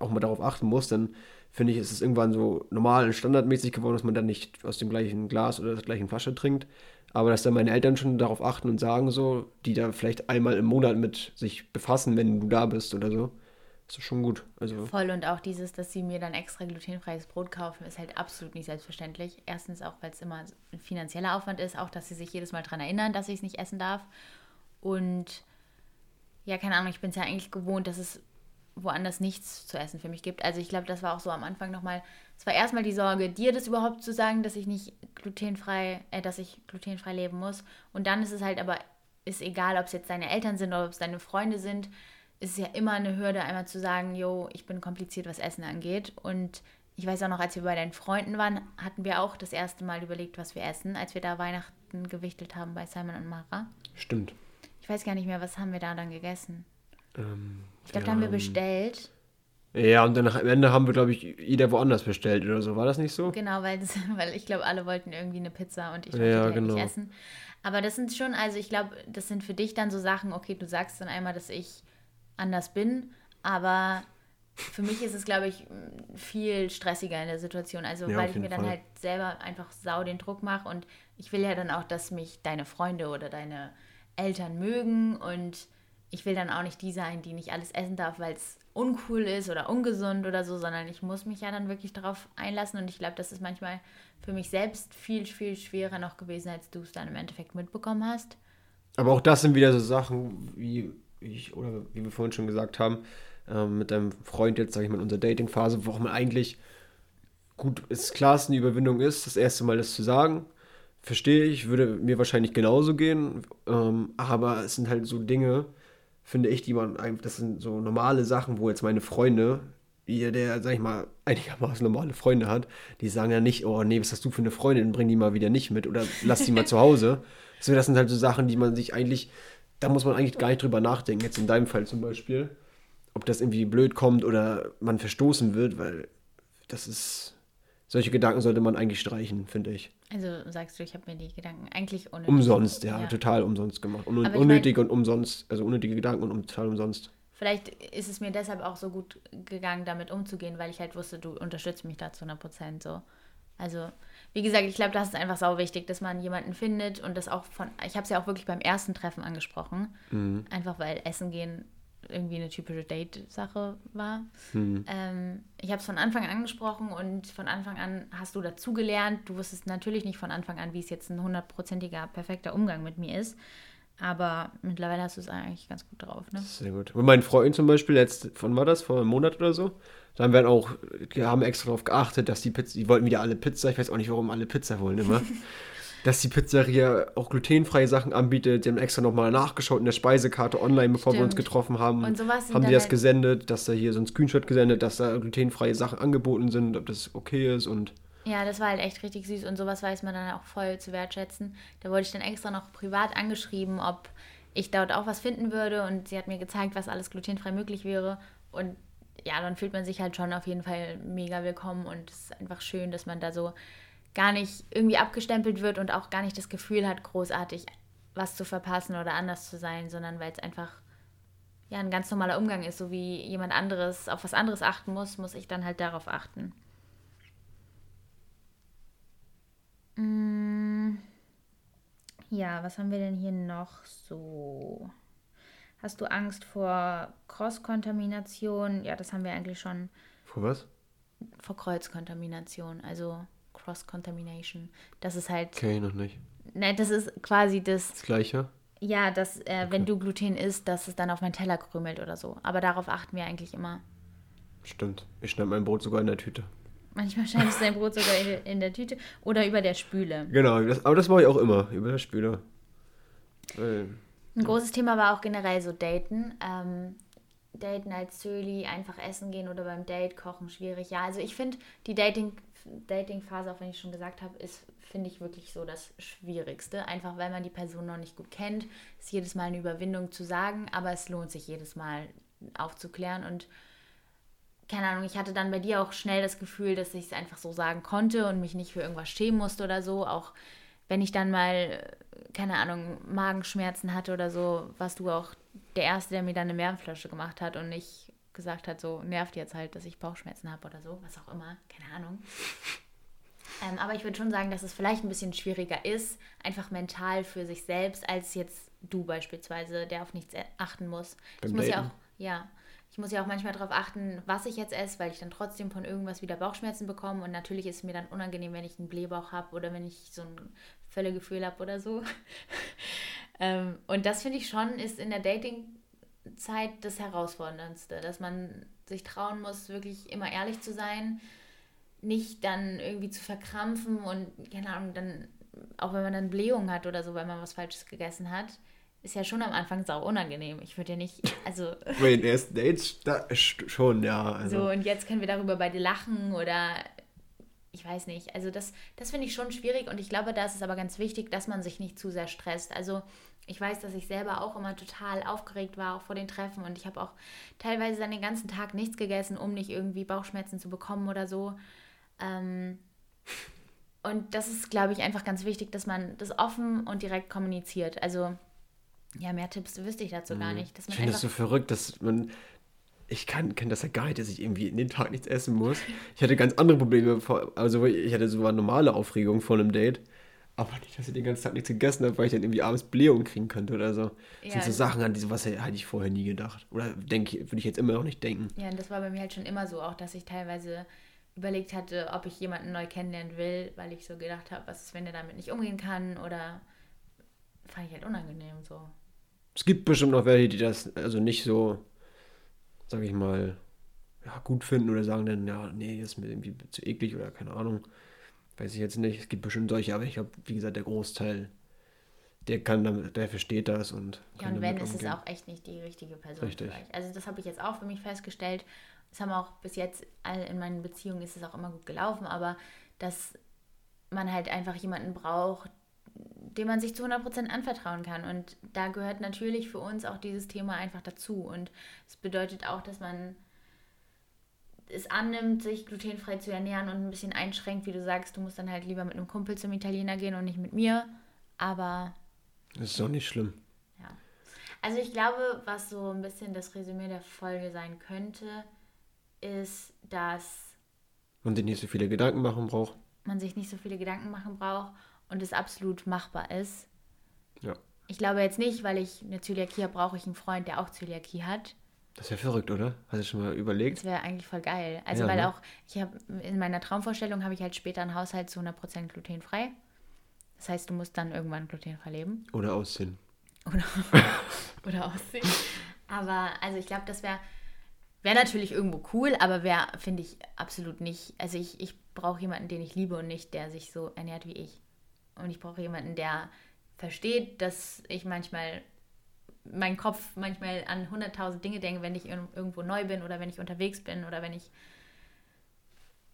auch mal darauf achten musst, dann finde ich, ist es irgendwann so normal und standardmäßig geworden, dass man dann nicht aus dem gleichen Glas oder der gleichen Flasche trinkt. Aber dass dann meine Eltern schon darauf achten und sagen so, die da vielleicht einmal im Monat mit sich befassen, wenn du da bist oder so, ist das schon gut. Also Voll und auch dieses, dass sie mir dann extra glutenfreies Brot kaufen, ist halt absolut nicht selbstverständlich. Erstens auch, weil es immer ein finanzieller Aufwand ist, auch, dass sie sich jedes Mal daran erinnern, dass ich es nicht essen darf. Und ja, keine Ahnung, ich bin es ja eigentlich gewohnt, dass es woanders nichts zu essen für mich gibt. Also ich glaube, das war auch so am Anfang nochmal, es war erstmal die Sorge, dir das überhaupt zu sagen, dass ich nicht glutenfrei, äh, dass ich glutenfrei leben muss. Und dann ist es halt aber, ist egal, ob es jetzt deine Eltern sind oder ob es deine Freunde sind, ist es ja immer eine Hürde, einmal zu sagen, yo, ich bin kompliziert, was Essen angeht. Und ich weiß auch noch, als wir bei deinen Freunden waren, hatten wir auch das erste Mal überlegt, was wir essen, als wir da Weihnachten gewichtelt haben bei Simon und Mara. Stimmt. Ich weiß gar nicht mehr, was haben wir da dann gegessen? Ähm, Ich glaube, da haben wir bestellt. Ja, und dann am Ende haben wir, glaube ich, jeder woanders bestellt oder so. War das nicht so? Genau, weil, das, [laughs] weil ich glaube, alle wollten irgendwie eine Pizza und ich Ja, wollte die halt genau. nicht essen. Aber das sind schon, also ich glaube, das sind für dich dann so Sachen, okay, du sagst dann einmal, dass ich anders bin, aber für mich ist es, glaube ich, viel stressiger in der Situation. Also Ja, weil ich mir dann Fall. halt selber einfach sau den Druck mache und ich will ja dann auch, dass mich deine Freunde oder deine Eltern mögen und ich will dann auch nicht die sein, die nicht alles essen darf, weil es uncool ist oder ungesund oder so, sondern ich muss mich ja dann wirklich darauf einlassen und ich glaube, das ist manchmal für mich selbst viel, viel schwerer noch gewesen, als du es dann im Endeffekt mitbekommen hast. Aber auch das sind wieder so Sachen, wie ich, oder wie wir vorhin schon gesagt haben, ähm, mit deinem Freund jetzt, sage ich mal, in unserer Dating-Phase, wo man eigentlich gut, es klar, es eine Überwindung ist, das erste Mal das zu sagen. Verstehe ich, würde mir wahrscheinlich genauso gehen. Ähm, aber es sind halt so Dinge, finde ich, die man, ein- das sind so normale Sachen, wo jetzt meine Freunde, jeder, der, sag ich mal, einigermaßen normale Freunde hat, die sagen ja nicht, oh nee, was hast du für eine Freundin, bring die mal wieder nicht mit oder lass die mal zu Hause. [laughs] So, das sind halt so Sachen, die man sich eigentlich, da muss man eigentlich gar nicht drüber nachdenken. Jetzt in deinem Fall zum Beispiel, ob das irgendwie blöd kommt oder man verstoßen wird, weil das ist, solche Gedanken sollte man eigentlich streichen, finde ich. Also sagst du, ich habe mir die Gedanken eigentlich unnötig Umsonst, ja, total umsonst gemacht. Un unnötig und umsonst, also unnötige Gedanken und um, total umsonst. Vielleicht ist es mir deshalb auch so gut gegangen, damit umzugehen, weil ich halt wusste, du unterstützt mich da zu 100 Prozent so. Also, wie gesagt, ich glaube, das ist einfach sau wichtig, dass man jemanden findet und das auch von, ich habe es ja auch wirklich beim ersten Treffen angesprochen, einfach weil Essen gehen irgendwie eine typische Date-Sache war. Ähm, ich habe es von Anfang an angesprochen und von Anfang an hast du dazugelernt. Du wusstest natürlich nicht von Anfang an, wie es jetzt ein hundertprozentiger perfekter Umgang mit mir ist. Aber mittlerweile hast du es eigentlich ganz gut drauf, ne? Sehr gut. Und mein Freund zum Beispiel, jetzt, von war das, vor einem Monat oder so, da haben wir dann auch, die haben extra darauf geachtet, dass die Pizza, die wollten wieder alle Pizza, ich weiß auch nicht, warum alle Pizza wollen immer, [laughs] dass die Pizzeria auch glutenfreie Sachen anbietet. Die haben extra nochmal nachgeschaut in der Speisekarte online, bevor wir uns Stimmt. getroffen haben. Und sowas haben die das gesendet, dass da hier so ein Screenshot gesendet, dass da glutenfreie Sachen angeboten sind, ob das okay ist und Ja, das war halt echt richtig süß und sowas weiß man dann auch voll zu wertschätzen. Da wurde ich dann extra noch privat angeschrieben, ob ich dort auch was finden würde und sie hat mir gezeigt, was alles glutenfrei möglich wäre und ja, dann fühlt man sich halt schon auf jeden Fall mega willkommen und es ist einfach schön, dass man da so gar nicht irgendwie abgestempelt wird und auch gar nicht das Gefühl hat, großartig was zu verpassen oder anders zu sein, sondern weil es einfach ja ein ganz normaler Umgang ist, so wie jemand anderes auf was anderes achten muss, muss ich dann halt darauf achten. Ja, was haben wir denn hier noch so? Hast du Angst vor Cross-Kontamination? Ja, das haben wir eigentlich schon vor was? vor Kreuzkontamination, also Cross-Contamination. Das ist halt, Okay, noch nicht. ne, das ist quasi das, Das gleiche? ja, dass äh, wenn du Gluten isst, dass es dann auf meinen Teller krümelt oder so. Aber darauf achten wir eigentlich immer. Stimmt. Ich schneide mein Brot sogar in der Tüte. Manchmal schneidest du dein Brot sogar in, in der Tüte oder über der Spüle. Genau, das, aber das mache ich auch immer, über der Spüle. Weil, Ein großes Thema war auch generell so Daten. Ähm, Daten als Zöli, einfach essen gehen oder beim Date kochen, schwierig. Ja, also ich finde, die Dating, Dating-Phase, auch wenn ich schon gesagt habe, ist, finde ich, wirklich so das Schwierigste. Einfach weil man die Person noch nicht gut kennt. Ist jedes Mal eine Überwindung zu sagen, aber es lohnt sich jedes Mal aufzuklären und keine Ahnung, ich hatte dann bei dir auch schnell das Gefühl, dass ich es einfach so sagen konnte und mich nicht für irgendwas schämen musste oder so. Auch wenn ich dann mal, keine Ahnung, Magenschmerzen hatte oder so, warst du auch der Erste, der mir dann eine Wärmflasche gemacht hat und nicht gesagt hat, so nervt jetzt halt, dass ich Bauchschmerzen habe oder so, was auch immer, keine Ahnung. [laughs] Ähm, aber ich würde schon sagen, dass es vielleicht ein bisschen schwieriger ist, einfach mental für sich selbst, als jetzt du beispielsweise, der auf nichts achten muss. Beim ich muss ja auch, ja, ich muss ja auch manchmal darauf achten, was ich jetzt esse, weil ich dann trotzdem von irgendwas wieder Bauchschmerzen bekomme. Und natürlich ist es mir dann unangenehm, wenn ich einen Blähbauch habe oder wenn ich so ein Völlegefühl habe oder so. [laughs] ähm, und das finde ich schon, ist in der Zeit das Herausforderndste, dass man sich trauen muss, wirklich immer ehrlich zu sein, nicht dann irgendwie zu verkrampfen und, keine Ahnung, dann, auch wenn man dann Blähungen hat oder so, weil man was Falsches gegessen hat, ist ja schon am Anfang sau unangenehm. Ich würde ja nicht, also. [laughs] Bei den ersten Dates da, schon, ja. Also. So, und jetzt können wir darüber beide lachen oder ich weiß nicht. Also das, das finde ich schon schwierig und ich glaube, da ist es aber ganz wichtig, dass man sich nicht zu sehr stresst. Also ich weiß, dass ich selber auch immer total aufgeregt war, auch vor den Treffen und ich habe auch teilweise dann den ganzen Tag nichts gegessen, um nicht irgendwie Bauchschmerzen zu bekommen oder so. Ähm, und das ist, glaube ich, einfach ganz wichtig, dass man das offen und direkt kommuniziert. Also ja, mehr Tipps wüsste ich dazu gar mhm. nicht. ich finde das so verrückt, dass man ich kann kenne das ja gar nicht, dass ich irgendwie in den Tag nichts essen muss. Ich hatte ganz andere Probleme, also ich hatte so eine normale Aufregung vor einem Date, aber nicht, dass ich den ganzen Tag nichts gegessen habe, weil ich dann irgendwie abends Blähung kriegen könnte oder so. Das ja, sind so Sachen, an die sowas hätte ich vorher nie gedacht. Oder denke würde ich jetzt immer noch nicht denken. Ja, und das war bei mir halt schon immer so, auch dass ich teilweise überlegt hatte, ob ich jemanden neu kennenlernen will, weil ich so gedacht habe, was ist, wenn der damit nicht umgehen kann oder fand ich halt unangenehm so. Es gibt bestimmt noch welche, die das also nicht so sage ich mal, ja, gut finden oder sagen dann, ja, nee, ist mir irgendwie zu eklig oder keine Ahnung. Weiß ich jetzt nicht. Es gibt bestimmt solche, aber ich glaube, wie gesagt, der Großteil, der kann damit, der versteht das und. Ja, und wenn, ist es auch echt nicht die richtige Person Richtig. euch. Also das habe ich jetzt auch für mich festgestellt. Das haben auch bis jetzt in meinen Beziehungen ist es auch immer gut gelaufen, aber dass man halt einfach jemanden braucht, dem man sich zu 100% anvertrauen kann. Und da gehört natürlich für uns auch dieses Thema einfach dazu. Und es bedeutet auch, dass man es annimmt, sich glutenfrei zu ernähren und ein bisschen einschränkt, wie du sagst, du musst dann halt lieber mit einem Kumpel zum Italiener gehen und nicht mit mir. Aber. Das ist doch nicht schlimm. Ja. Also ich glaube, was so ein bisschen das Resümee der Folge sein könnte, ist, dass man sich nicht so viele Gedanken machen braucht. Man sich nicht so viele Gedanken machen braucht und es absolut machbar ist. Ja. Ich glaube jetzt nicht, weil ich eine Zöliakie habe, brauche ich einen Freund, der auch Zöliakie hat. Das wäre verrückt, oder? Hast du schon mal überlegt? Das wäre eigentlich voll geil. Also ja, weil ne? auch, ich habe in meiner Traumvorstellung habe ich halt später einen Haushalt zu 100% glutenfrei. Das heißt, du musst dann irgendwann glutenfrei leben. Oder aussehen. Oder, [laughs] oder aussehen. Aber also ich glaube, das wäre wäre natürlich irgendwo cool, aber wäre, finde ich, absolut nicht. Also ich, ich brauche jemanden, den ich liebe und nicht, der sich so ernährt wie ich. Und ich brauche jemanden, der versteht, dass ich manchmal mein Kopf manchmal an 100.000 Dinge denke, wenn ich irgendwo neu bin oder wenn ich unterwegs bin oder wenn ich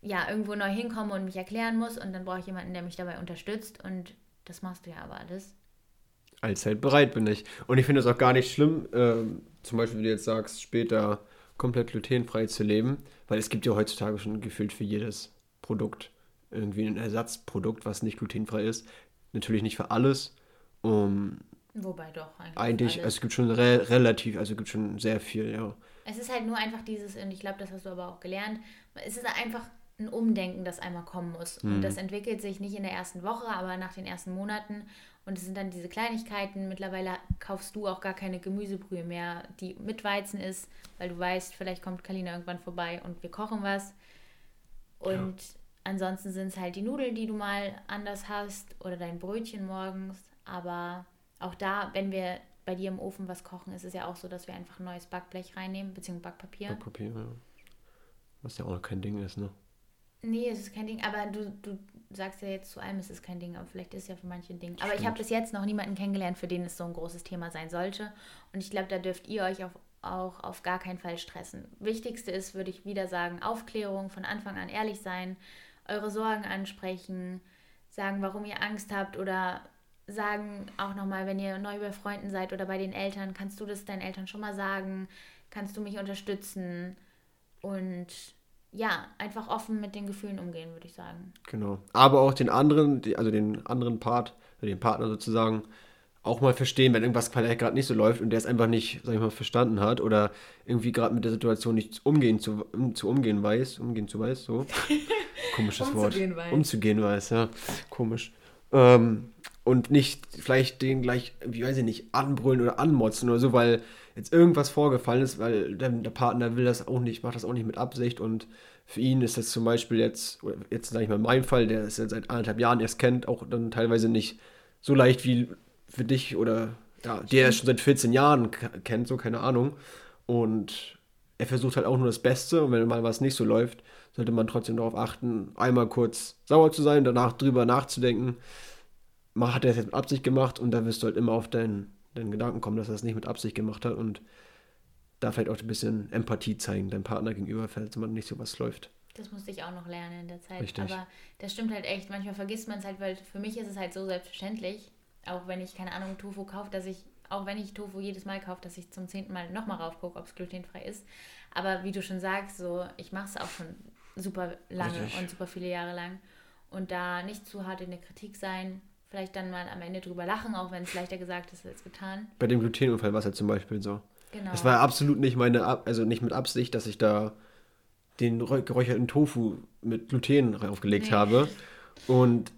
ja irgendwo neu hinkomme und mich erklären muss und dann brauche ich jemanden, der mich dabei unterstützt und das machst du ja aber alles. Allzeit bereit bin ich. Und ich finde es auch gar nicht schlimm, äh, zum Beispiel, wie du jetzt sagst, später komplett glutenfrei zu leben, weil es gibt ja heutzutage schon gefühlt für jedes Produkt irgendwie ein Ersatzprodukt, was nicht glutenfrei ist. Natürlich nicht für alles. Um, Wobei doch eigentlich. Eigentlich, also es gibt schon re relativ, also es gibt schon sehr viel, ja. Es ist halt nur einfach dieses, und ich glaube, das hast du aber auch gelernt, es ist einfach ein Umdenken, das einmal kommen muss. Mhm. Und das entwickelt sich nicht in der ersten Woche, aber nach den ersten Monaten. Und es sind dann diese Kleinigkeiten. Mittlerweile kaufst du auch gar keine Gemüsebrühe mehr, die mit Weizen ist, weil du weißt, vielleicht kommt Kalina irgendwann vorbei und wir kochen was. Und ja. Ansonsten sind es halt die Nudeln, die du mal anders hast oder dein Brötchen morgens. Aber auch da, wenn wir bei dir im Ofen was kochen, ist es ja auch so, dass wir einfach ein neues Backblech reinnehmen, beziehungsweise Backpapier. Backpapier, ja. Was ja auch noch kein Ding ist, ne? Nee, es ist kein Ding, aber du, du sagst ja jetzt zu allem, es ist kein Ding, aber vielleicht ist es ja für manche ein Ding. Aber ich habe bis jetzt noch niemanden kennengelernt, für den es so ein großes Thema sein sollte. Und ich glaube, da dürft ihr euch auf auch auf gar keinen Fall stressen. Wichtigste ist, würde ich wieder sagen, Aufklärung, von Anfang an ehrlich sein, eure Sorgen ansprechen, sagen, warum ihr Angst habt oder sagen auch nochmal, wenn ihr neu bei Freunden seid oder bei den Eltern, kannst du das deinen Eltern schon mal sagen, kannst du mich unterstützen und ja, einfach offen mit den Gefühlen umgehen, würde ich sagen. Genau. Aber auch den anderen, also den anderen Part, den Partner sozusagen, auch mal verstehen, wenn irgendwas vielleicht gerade nicht so läuft und der es einfach nicht, sag ich mal, verstanden hat oder irgendwie gerade mit der Situation nicht umgehen zu, um, zu umgehen weiß, umgehen zu weiß, so. [laughs] Komisches umzugehen Wort. Weiß. Umzugehen weiß, ja. Komisch. Ähm, und nicht vielleicht den gleich, wie weiß ich nicht, anbrüllen oder anmotzen oder so, weil jetzt irgendwas vorgefallen ist, weil der, der Partner will das auch nicht, macht das auch nicht mit Absicht und für ihn ist das zum Beispiel jetzt, jetzt sage ich mal in meinem Fall, der es ja seit anderthalb Jahren erst kennt, auch dann teilweise nicht so leicht wie für dich oder Ja, die er schon seit 14 Jahren kennt, so keine Ahnung. Und er versucht halt auch nur das Beste. Und wenn mal was nicht so läuft, sollte man trotzdem darauf achten, einmal kurz sauer zu sein, danach drüber nachzudenken. Hat er es jetzt mit Absicht gemacht und dann wirst du halt immer auf deinen, deinen Gedanken kommen, dass er es nicht mit Absicht gemacht hat und da vielleicht auch ein bisschen Empathie zeigen, deinem Partner gegenüber, falls man nicht so was läuft. Das musste ich auch noch lernen in der Zeit. Richtig. Aber das stimmt halt echt. Manchmal vergisst man es halt, weil für mich ist es halt so selbstverständlich, auch wenn ich, keine Ahnung, Tofu kaufe, dass ich, auch wenn ich Tofu jedes Mal kaufe, dass ich zum zehnten Mal nochmal raufgucke, ob es glutenfrei ist. Aber wie du schon sagst, so, ich mache es auch schon super lange Richtig. und super viele Jahre lang. Und da nicht zu hart in der Kritik sein, vielleicht dann mal am Ende drüber lachen, auch wenn es leichter gesagt ist als getan. Bei dem Glutenunfall war es ja zum Beispiel so. Genau. Das war absolut nicht meine, also nicht mit Absicht, dass ich da den geräucherten Tofu mit Gluten draufgelegt nee. habe. Und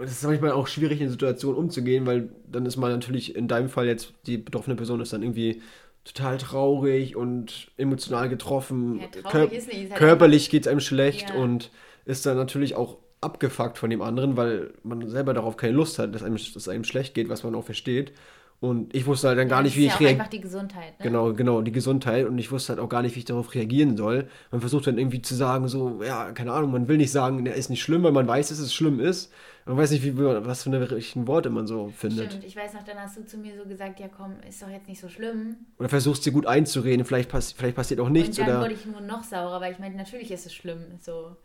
es ist manchmal auch schwierig, in Situationen umzugehen, weil dann ist man natürlich in deinem Fall jetzt, die betroffene Person ist dann irgendwie total traurig und emotional getroffen. Ja, Kör nicht, halt körperlich geht es einem schlecht ja. und ist dann natürlich auch abgefuckt von dem anderen, weil man selber darauf keine Lust hat, dass einem, dass einem schlecht geht, was man auch versteht. Und ich wusste halt dann gar ja, nicht, wie ich reagiere. einfach die Gesundheit. Ne? Genau, genau, die Gesundheit. Und ich wusste halt auch gar nicht, wie ich darauf reagieren soll. Man versucht dann irgendwie zu sagen, so, ja, keine Ahnung, man will nicht sagen, der ist nicht schlimm, weil man weiß, dass es schlimm ist. Man weiß nicht, wie, was für eine richtigen Worte man so findet. Stimmt, ich weiß noch, dann hast du zu mir so gesagt, ja komm, ist doch jetzt nicht so schlimm. Oder versuchst sie gut einzureden, vielleicht, pass vielleicht passiert auch nichts. Und dann oder wurde ich nur noch saurer, weil ich meine, natürlich ist es schlimm. So,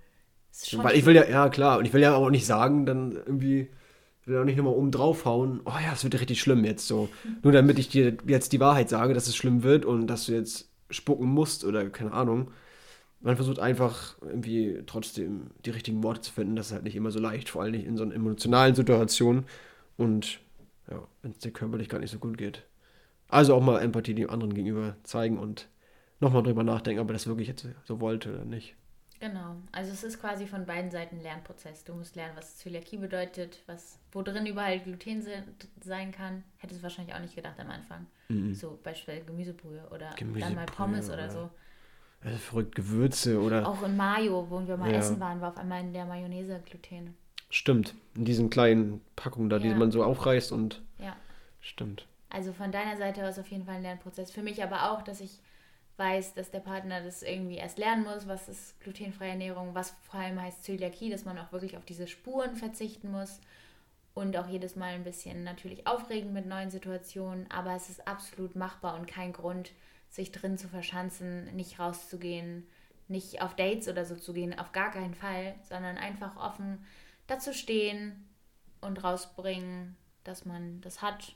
weil ich will ja, ja klar, und ich will ja auch nicht sagen, dann irgendwie will auch nicht nochmal oben draufhauen, oh ja, es wird richtig schlimm jetzt so. Nur damit ich dir jetzt die Wahrheit sage, dass es schlimm wird und dass du jetzt spucken musst oder keine Ahnung. Man versucht einfach irgendwie trotzdem die richtigen Worte zu finden. Das ist halt nicht immer so leicht, vor allem nicht in so einer emotionalen Situation und ja, wenn es dir körperlich gar nicht so gut geht. Also auch mal Empathie dem anderen gegenüber zeigen und nochmal drüber nachdenken, ob er das wirklich jetzt so wollte oder nicht. Genau, also es ist quasi von beiden Seiten ein Lernprozess. Du musst lernen, was Zöliakie bedeutet, was, wo drin überall Gluten sein kann. Hättest du wahrscheinlich auch nicht gedacht am Anfang. Mhm. So beispielsweise Gemüsebrühe oder Gemüsebrühe, dann mal Pommes oder, oder so. Also verrückt Gewürze oder. Auch in Mayo, wo wir mal ja. essen waren, war auf einmal in der Mayonnaise Gluten. Stimmt, in diesen kleinen Packungen da, ja. die man so aufreißt und. Ja. Stimmt. Also von deiner Seite aus auf jeden Fall ein Lernprozess. Für mich aber auch, dass ich weiß, dass der Partner das irgendwie erst lernen muss, was ist glutenfreie Ernährung, was vor allem heißt Zöliakie, dass man auch wirklich auf diese Spuren verzichten muss und auch jedes Mal ein bisschen natürlich aufregend mit neuen Situationen, aber es ist absolut machbar und kein Grund, sich drin zu verschanzen, nicht rauszugehen, nicht auf Dates oder so zu gehen, auf gar keinen Fall, sondern einfach offen dazu stehen und rausbringen, dass man das hat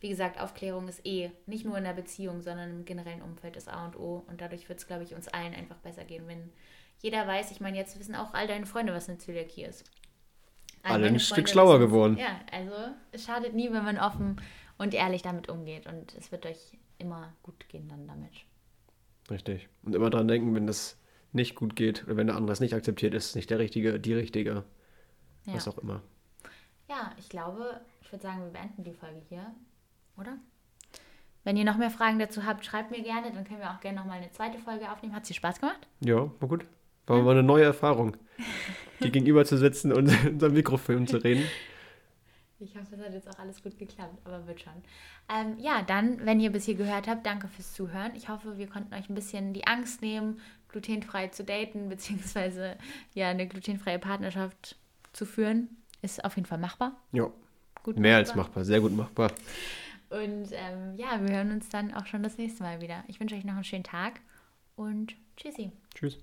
wie gesagt, Aufklärung ist eh nicht nur in der Beziehung, sondern im generellen Umfeld das A und O. Und dadurch wird es, glaube ich, uns allen einfach besser gehen, wenn jeder weiß, ich meine, jetzt wissen auch all deine Freunde, was eine Zöliakie ist. All Alle ein Stück schlauer geworden. Ja, also es schadet nie, wenn man offen und ehrlich damit umgeht. Und es wird euch immer gut gehen dann damit. Richtig. Und immer dran denken, wenn das nicht gut geht oder wenn der andere es nicht akzeptiert, ist es nicht der Richtige, die Richtige. Ja. Was auch immer. Ja, ich glaube, ich würde sagen, wir beenden die Folge hier oder? Wenn ihr noch mehr Fragen dazu habt, schreibt mir gerne, dann können wir auch gerne noch mal eine zweite Folge aufnehmen. Hat es dir Spaß gemacht? Ja, war gut. War mal eine neue Erfahrung, dir gegenüber zu sitzen und in [laughs] unserem Mikrofon zu reden. Ich hoffe, es hat jetzt auch alles gut geklappt, aber wird schon. Ähm, ja, dann, wenn ihr bis hier gehört habt, danke fürs Zuhören. Ich hoffe, wir konnten euch ein bisschen die Angst nehmen, glutenfrei zu daten, [laughs] beziehungsweise ja, eine glutenfreie Partnerschaft zu führen. Ist auf jeden Fall machbar. Ja. Gut Mehr machbar. als machbar, sehr gut machbar. Und ähm, ja, wir hören uns dann auch schon das nächste Mal wieder. Ich wünsche euch noch einen schönen Tag und tschüssi. Tschüss.